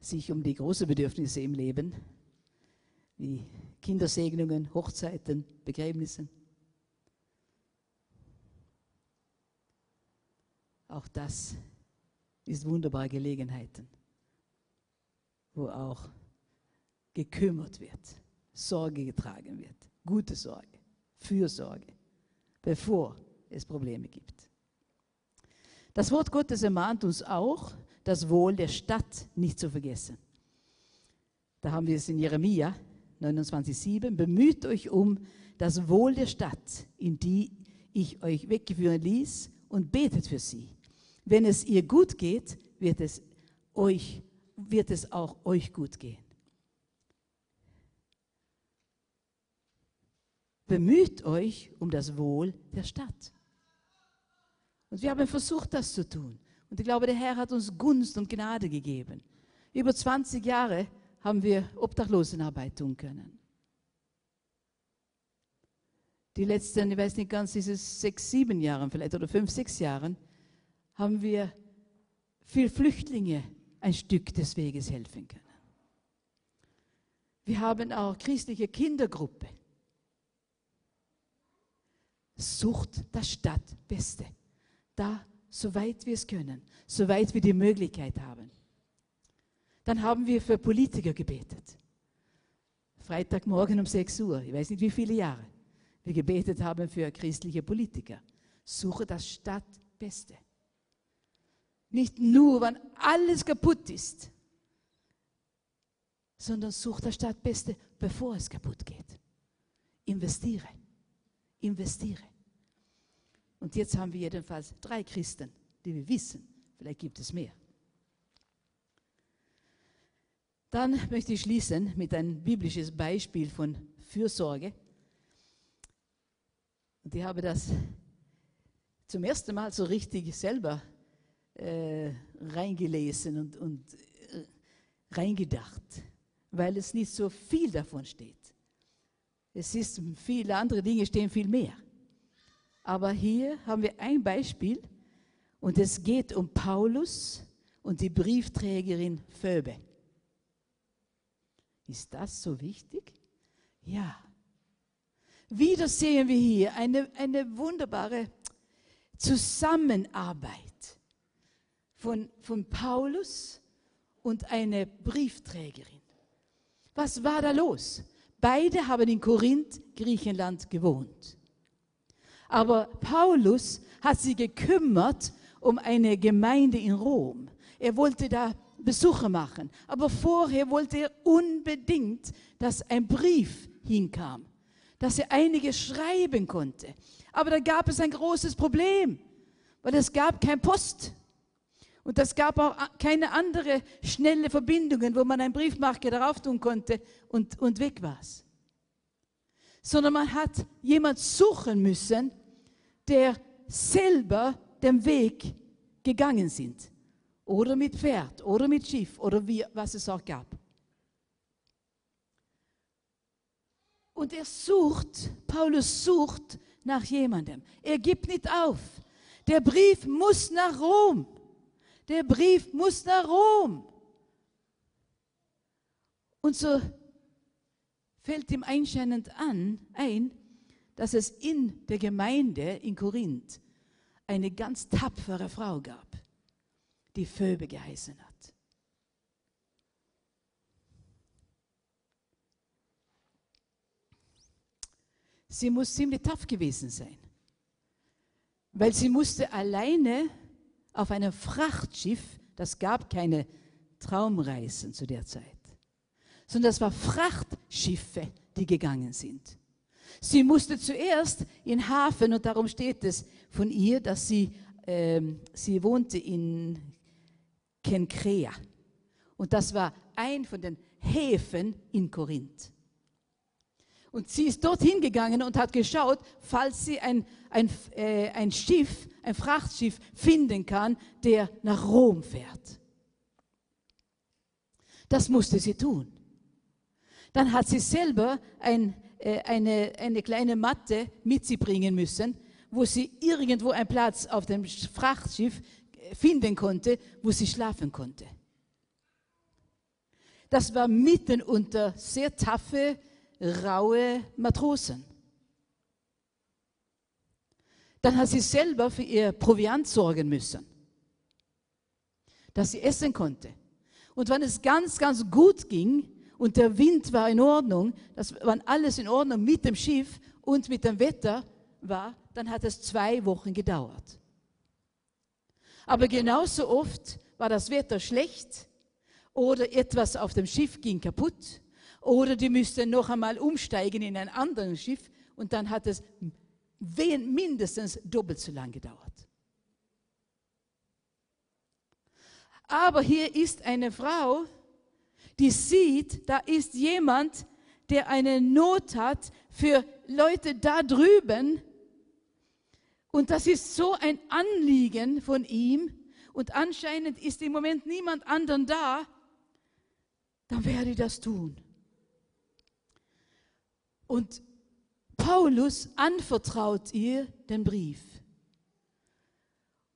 sich um die großen Bedürfnisse im Leben, wie Kindersegnungen, Hochzeiten, Begräbnissen. Auch das ist wunderbare Gelegenheiten, wo auch gekümmert wird, Sorge getragen wird, gute Sorge, Fürsorge, bevor es Probleme gibt. Das Wort Gottes ermahnt uns auch, das Wohl der Stadt nicht zu vergessen. Da haben wir es in Jeremia 29,7. Bemüht euch um das Wohl der Stadt, in die ich euch weggeführen ließ, und betet für sie. Wenn es ihr gut geht, wird es, euch, wird es auch euch gut gehen. Bemüht euch um das Wohl der Stadt. Und wir haben versucht, das zu tun. Und ich glaube, der Herr hat uns Gunst und Gnade gegeben. Über 20 Jahre haben wir Obdachlosenarbeit tun können. Die letzten, ich weiß nicht ganz, dieses sechs, sieben Jahre vielleicht oder fünf, sechs Jahren, haben wir für Flüchtlinge ein Stück des Weges helfen können. Wir haben auch christliche Kindergruppe sucht das Stadtbeste. Da, soweit wir es können, soweit wir die Möglichkeit haben. Dann haben wir für Politiker gebetet. Freitagmorgen um 6 Uhr, ich weiß nicht wie viele Jahre, wir gebetet haben für christliche Politiker. Suche das Stadtbeste. Nicht nur, wenn alles kaputt ist, sondern suche das Stadtbeste, bevor es kaputt geht. Investiere. Investiere. Und jetzt haben wir jedenfalls drei Christen, die wir wissen. Vielleicht gibt es mehr. Dann möchte ich schließen mit einem biblisches Beispiel von Fürsorge. Und ich habe das zum ersten Mal so richtig selber äh, reingelesen und, und äh, reingedacht, weil es nicht so viel davon steht. Es ist viele andere Dinge stehen viel mehr. Aber hier haben wir ein Beispiel und es geht um Paulus und die Briefträgerin Phoebe. Ist das so wichtig? Ja. Wieder sehen wir hier eine, eine wunderbare Zusammenarbeit von, von Paulus und einer Briefträgerin. Was war da los? Beide haben in Korinth, Griechenland gewohnt. Aber Paulus hat sich gekümmert um eine Gemeinde in Rom. Er wollte da Besuche machen. Aber vorher wollte er unbedingt, dass ein Brief hinkam, dass er einiges schreiben konnte. Aber da gab es ein großes Problem, weil es gab kein Post. Und es gab auch keine andere schnelle Verbindungen, wo man ein Briefmarke darauf tun konnte und, und weg war es. Sondern man hat jemand suchen müssen, der selber den Weg gegangen sind. Oder mit Pferd oder mit Schiff oder wie, was es auch gab. Und er sucht, Paulus sucht nach jemandem. Er gibt nicht auf. Der Brief muss nach Rom. Der Brief muss nach Rom. Und so fällt ihm einscheinend an, ein, dass es in der Gemeinde in Korinth eine ganz tapfere Frau gab die Phoebe geheißen hat. Sie muss ziemlich tough gewesen sein, weil sie musste alleine auf einem Frachtschiff, das gab keine Traumreisen zu der Zeit, sondern das war Frachtschiffe, die gegangen sind. Sie musste zuerst in Hafen, und darum steht es von ihr, dass sie, ähm, sie wohnte in Kenkrea. Und das war ein von den Häfen in Korinth. Und sie ist dorthin gegangen und hat geschaut, falls sie ein, ein, äh, ein Schiff, ein Frachtschiff finden kann, der nach Rom fährt. Das musste sie tun. Dann hat sie selber ein, eine, eine kleine Matte mit sie bringen müssen, wo sie irgendwo einen Platz auf dem Frachtschiff finden konnte, wo sie schlafen konnte. Das war mitten unter sehr taffe, raue Matrosen. Dann hat sie selber für ihr Proviant sorgen müssen, dass sie essen konnte. Und wenn es ganz, ganz gut ging und der Wind war in Ordnung, das, wenn alles in Ordnung mit dem Schiff und mit dem Wetter war, dann hat es zwei Wochen gedauert. Aber genauso oft war das Wetter schlecht oder etwas auf dem Schiff ging kaputt oder die müssten noch einmal umsteigen in ein anderes Schiff und dann hat es mindestens doppelt so lang gedauert. Aber hier ist eine Frau, die sieht, da ist jemand, der eine Not hat für Leute da drüben, und das ist so ein Anliegen von ihm. Und anscheinend ist im Moment niemand anderen da. Dann werde ich das tun. Und Paulus anvertraut ihr den Brief.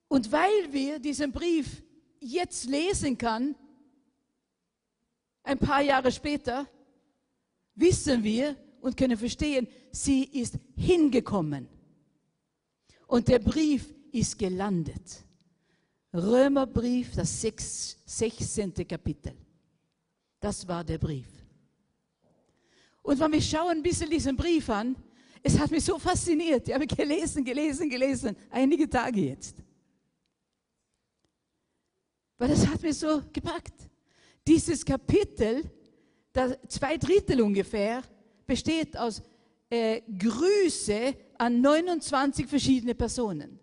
Und weil wir diesen Brief jetzt lesen kann, ein paar Jahre später, wissen wir und können verstehen, sie ist hingekommen Und der Brief ist gelandet. Römerbrief, das 16. Kapitel. Das war der Brief. Und wenn wir schauen ein bisschen diesen Brief an, es hat mich so fasziniert. Ich habe gelesen, gelesen, gelesen, einige Tage jetzt. Weil das hat mich so gepackt. Dieses Kapitel, zwei Drittel ungefähr, besteht aus äh, Grüße an 29 verschiedene Personen.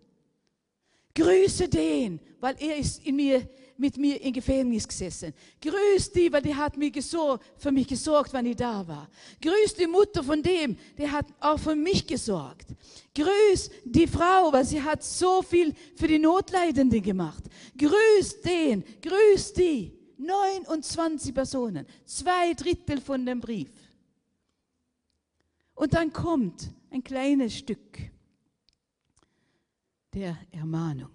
Grüße den, weil er ist in mir, mit mir im Gefängnis gesessen. Grüß die, weil die hat mir gesorgt, für mich gesorgt, wenn ich da war. Grüß die Mutter von dem, der hat auch für mich gesorgt. Grüß die Frau, weil sie hat so viel für die Notleidenden gemacht. Grüß den, grüß die. 29 Personen, zwei Drittel von dem Brief. Und dann kommt ein kleines Stück der Ermahnung.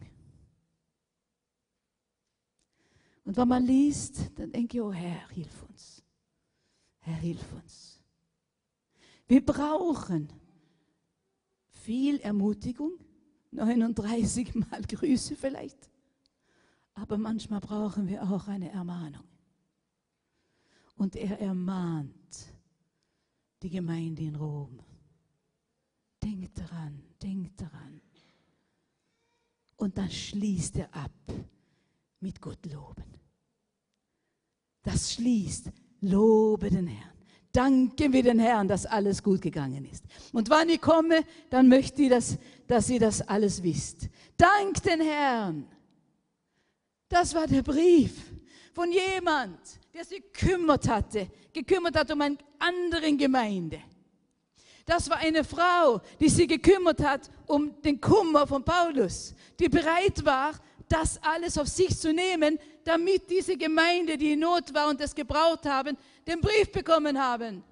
Und wenn man liest, dann denke ich, oh Herr, hilf uns. Herr, hilf uns. Wir brauchen viel Ermutigung, 39 Mal Grüße vielleicht, aber manchmal brauchen wir auch eine Ermahnung. Und er ermahnt die Gemeinde in Rom. Denkt daran, denkt daran. Und dann schließt er ab mit Gott loben. Das schließt, lobe den Herrn. Danken wir den Herrn, dass alles gut gegangen ist. Und wann ich komme, dann möchte ich, dass, dass ihr das alles wisst. Dank den Herrn. Das war der Brief von jemand, der sich gekümmert hatte, gekümmert hat um eine andere Gemeinde. Das war eine Frau, die sich gekümmert hat um den Kummer von Paulus, die bereit war, das alles auf sich zu nehmen, damit diese Gemeinde, die in Not war und es gebraucht haben, den Brief bekommen haben.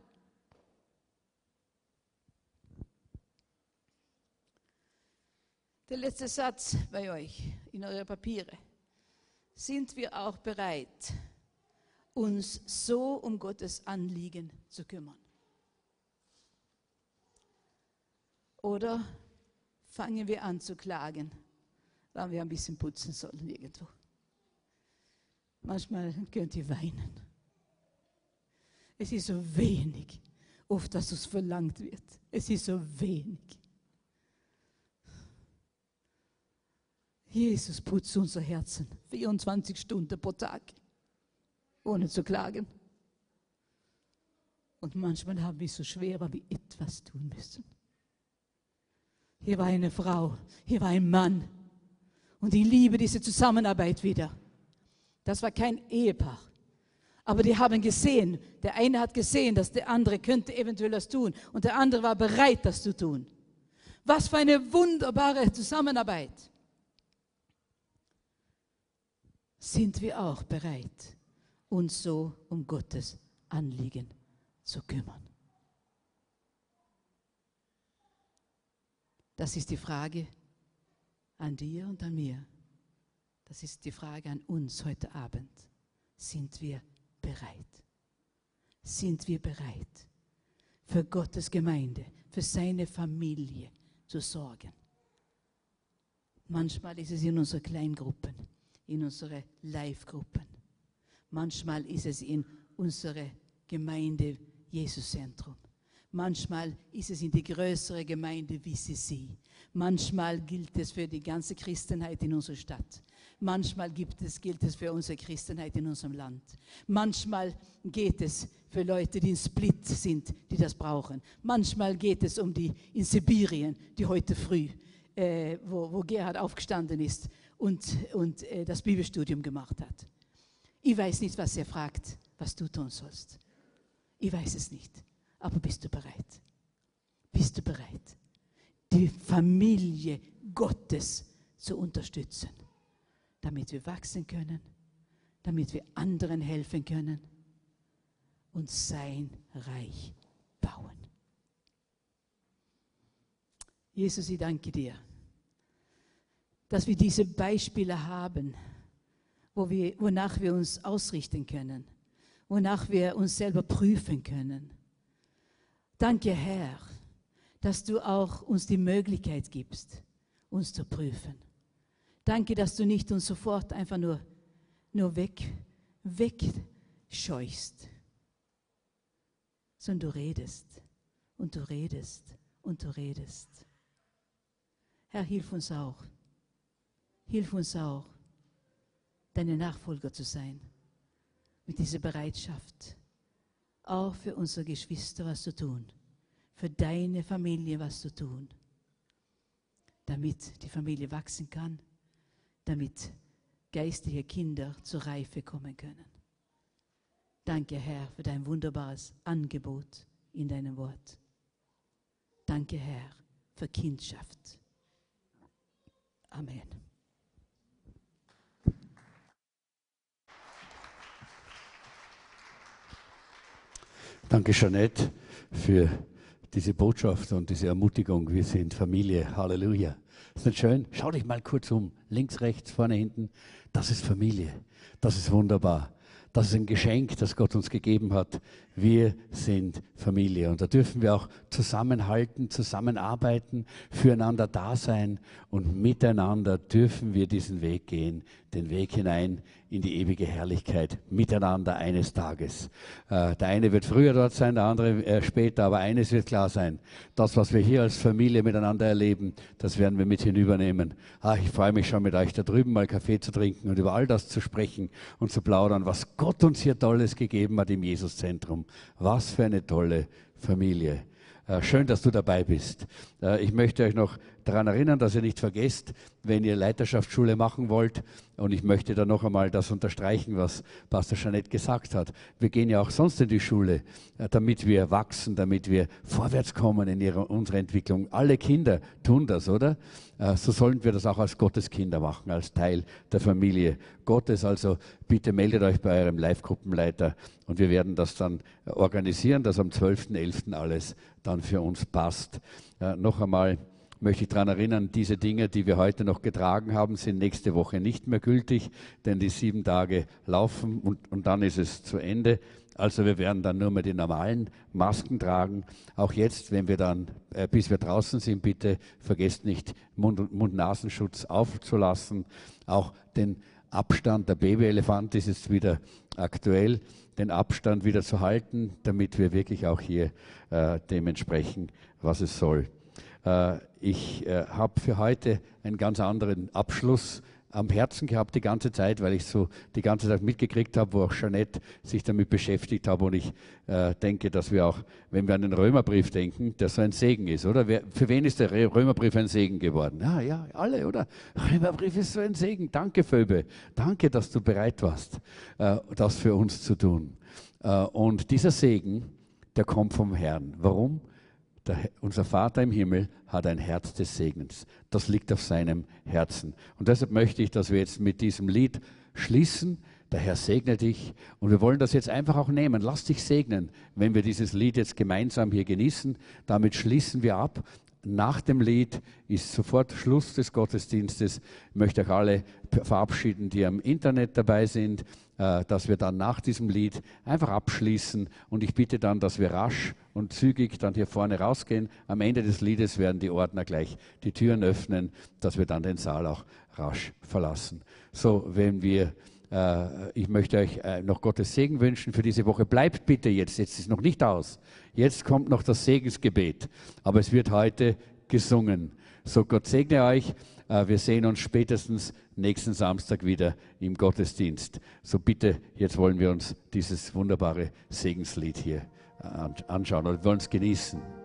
Der letzte Satz bei euch in eure Papiere. Sind wir auch bereit, uns so um Gottes Anliegen zu kümmern? Oder fangen wir an zu klagen, weil wir ein bisschen putzen sollen irgendwo? Manchmal könnt ihr weinen. Es ist so wenig, oft dass es verlangt wird. Es ist so wenig. Jesus putzt unser Herzen 24 Stunden pro Tag, ohne zu klagen. Und manchmal haben wir es so schwer, weil wir etwas tun müssen. Hier war eine Frau, hier war ein Mann. Und ich liebe diese Zusammenarbeit wieder. Das war kein Ehepaar. Aber die haben gesehen, der eine hat gesehen, dass der andere könnte eventuell das tun und der andere war bereit, das zu tun. Was für eine wunderbare Zusammenarbeit. Sind wir auch bereit, uns so um Gottes Anliegen zu kümmern? Das ist die Frage an dir und an mir. Das ist die Frage an uns heute Abend. Sind wir bereit? Sind wir bereit, für Gottes Gemeinde, für seine Familie zu sorgen? Manchmal ist es in unseren Kleingruppen, in unsere Live-Gruppen. Manchmal ist es in unsere Gemeinde Jesus-Zentrum. Manchmal ist es in die größere Gemeinde sie. Manchmal gilt es für die ganze Christenheit in unserer Stadt. Manchmal gibt es, gilt es für unsere Christenheit in unserem Land. Manchmal geht es für Leute, die in Split sind, die das brauchen. Manchmal geht es um die in Sibirien, die heute früh, äh, wo, wo Gerhard aufgestanden ist und, und äh, das Bibelstudium gemacht hat. Ich weiß nicht, was er fragt, was du tun sollst. Ich weiß es nicht. Aber bist du bereit? Bist du bereit, die Familie Gottes zu unterstützen? damit wir wachsen können, damit wir anderen helfen können und sein Reich bauen. Jesus, ich danke dir, dass wir diese Beispiele haben, wo wir, wonach wir uns ausrichten können, wonach wir uns selber prüfen können. Danke, Herr, dass du auch uns die Möglichkeit gibst, uns zu prüfen. Danke, dass du nicht uns sofort einfach nur, nur weg, wegscheuchst, sondern du redest und du redest und du redest. Herr, hilf uns auch. Hilf uns auch, deine Nachfolger zu sein. Mit dieser Bereitschaft, auch für unsere Geschwister was zu tun, für deine Familie was zu tun, damit die Familie wachsen kann, damit geistliche Kinder zur Reife kommen können. Danke, Herr, für dein wunderbares Angebot in deinem Wort. Danke, Herr, für Kindschaft. Amen. Danke, Jeanette, für diese Botschaft und diese Ermutigung. Wir sind Familie. Halleluja. Ist nicht schön? Schau dich mal kurz um. Links, rechts, vorne, hinten. Das ist Familie. Das ist wunderbar. Das ist ein Geschenk, das Gott uns gegeben hat. Wir sind Familie und da dürfen wir auch zusammenhalten, zusammenarbeiten, füreinander da sein und miteinander dürfen wir diesen Weg gehen, den Weg hinein in die ewige Herrlichkeit, miteinander eines Tages. Äh, der eine wird früher dort sein, der andere äh, später, aber eines wird klar sein. Das, was wir hier als Familie miteinander erleben, das werden wir mit hinübernehmen. Ah, ich freue mich schon mit euch da drüben mal Kaffee zu trinken und über all das zu sprechen und zu plaudern, was Gott uns hier Tolles gegeben hat im Jesuszentrum. Was für eine tolle Familie. Äh, schön, dass du dabei bist. Äh, ich möchte euch noch daran erinnern, dass ihr nicht vergesst, wenn ihr Leiterschaftsschule machen wollt, und ich möchte da noch einmal das unterstreichen, was Pastor Jeanette gesagt hat. Wir gehen ja auch sonst in die Schule, äh, damit wir wachsen, damit wir vorwärts kommen in ihrer, unserer Entwicklung. Alle Kinder tun das, oder? So sollten wir das auch als Gottes Kinder machen, als Teil der Familie Gottes. Also bitte meldet euch bei eurem Live-Gruppenleiter und wir werden das dann organisieren, dass am 12.11. alles dann für uns passt. Noch einmal möchte ich daran erinnern, diese Dinge, die wir heute noch getragen haben, sind nächste Woche nicht mehr gültig, denn die sieben Tage laufen und, und dann ist es zu Ende. Also wir werden dann nur mehr die normalen Masken tragen. Auch jetzt, wenn wir dann, äh, bis wir draußen sind, bitte vergesst nicht, Mund-Nasenschutz aufzulassen. Auch den Abstand, der Babyelefant ist jetzt wieder aktuell, den Abstand wieder zu halten, damit wir wirklich auch hier äh, dementsprechend, was es soll. Äh, ich äh, habe für heute einen ganz anderen Abschluss am Herzen gehabt die ganze Zeit, weil ich so die ganze Zeit mitgekriegt habe, wo auch Jeanette sich damit beschäftigt hat. Und ich äh, denke, dass wir auch, wenn wir an den Römerbrief denken, der so ein Segen ist, oder? Wer, für wen ist der Römerbrief ein Segen geworden? Ja, ja, alle, oder? Römerbrief ist so ein Segen. Danke, Phoebe. Danke, dass du bereit warst, äh, das für uns zu tun. Äh, und dieser Segen, der kommt vom Herrn. Warum? Der, unser Vater im Himmel hat ein Herz des Segens. Das liegt auf seinem Herzen. Und deshalb möchte ich, dass wir jetzt mit diesem Lied schließen. Der Herr segne dich. Und wir wollen das jetzt einfach auch nehmen. Lass dich segnen, wenn wir dieses Lied jetzt gemeinsam hier genießen. Damit schließen wir ab. Nach dem Lied ist sofort Schluss des Gottesdienstes. Ich möchte euch alle verabschieden, die am Internet dabei sind, äh, dass wir dann nach diesem Lied einfach abschließen. Und ich bitte dann, dass wir rasch und zügig dann hier vorne rausgehen. Am Ende des Liedes werden die Ordner gleich die Türen öffnen, dass wir dann den Saal auch rasch verlassen. So, wenn wir ich möchte euch äh, noch Gottes Segen wünschen für diese Woche. Bleibt bitte jetzt, jetzt ist noch nicht aus. Jetzt kommt noch das Segensgebet, aber es wird heute gesungen. So, Gott segne euch. Äh, wir sehen uns spätestens nächsten Samstag wieder im Gottesdienst. So bitte, jetzt wollen wir uns dieses wunderbare Segenslied hier anschauen und wollen es genießen.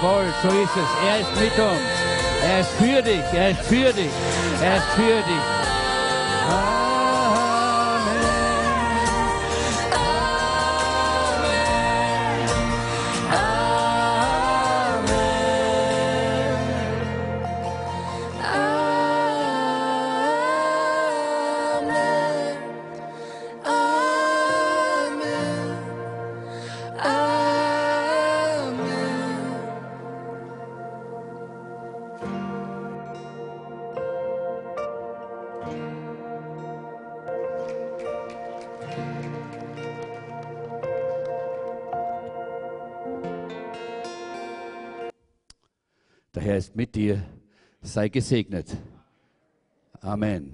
Jawohl, so ist es. Er ist mit uns. Er ist für dich. Er ist für dich. Er ist für dich. Sei gesegnet. Amen.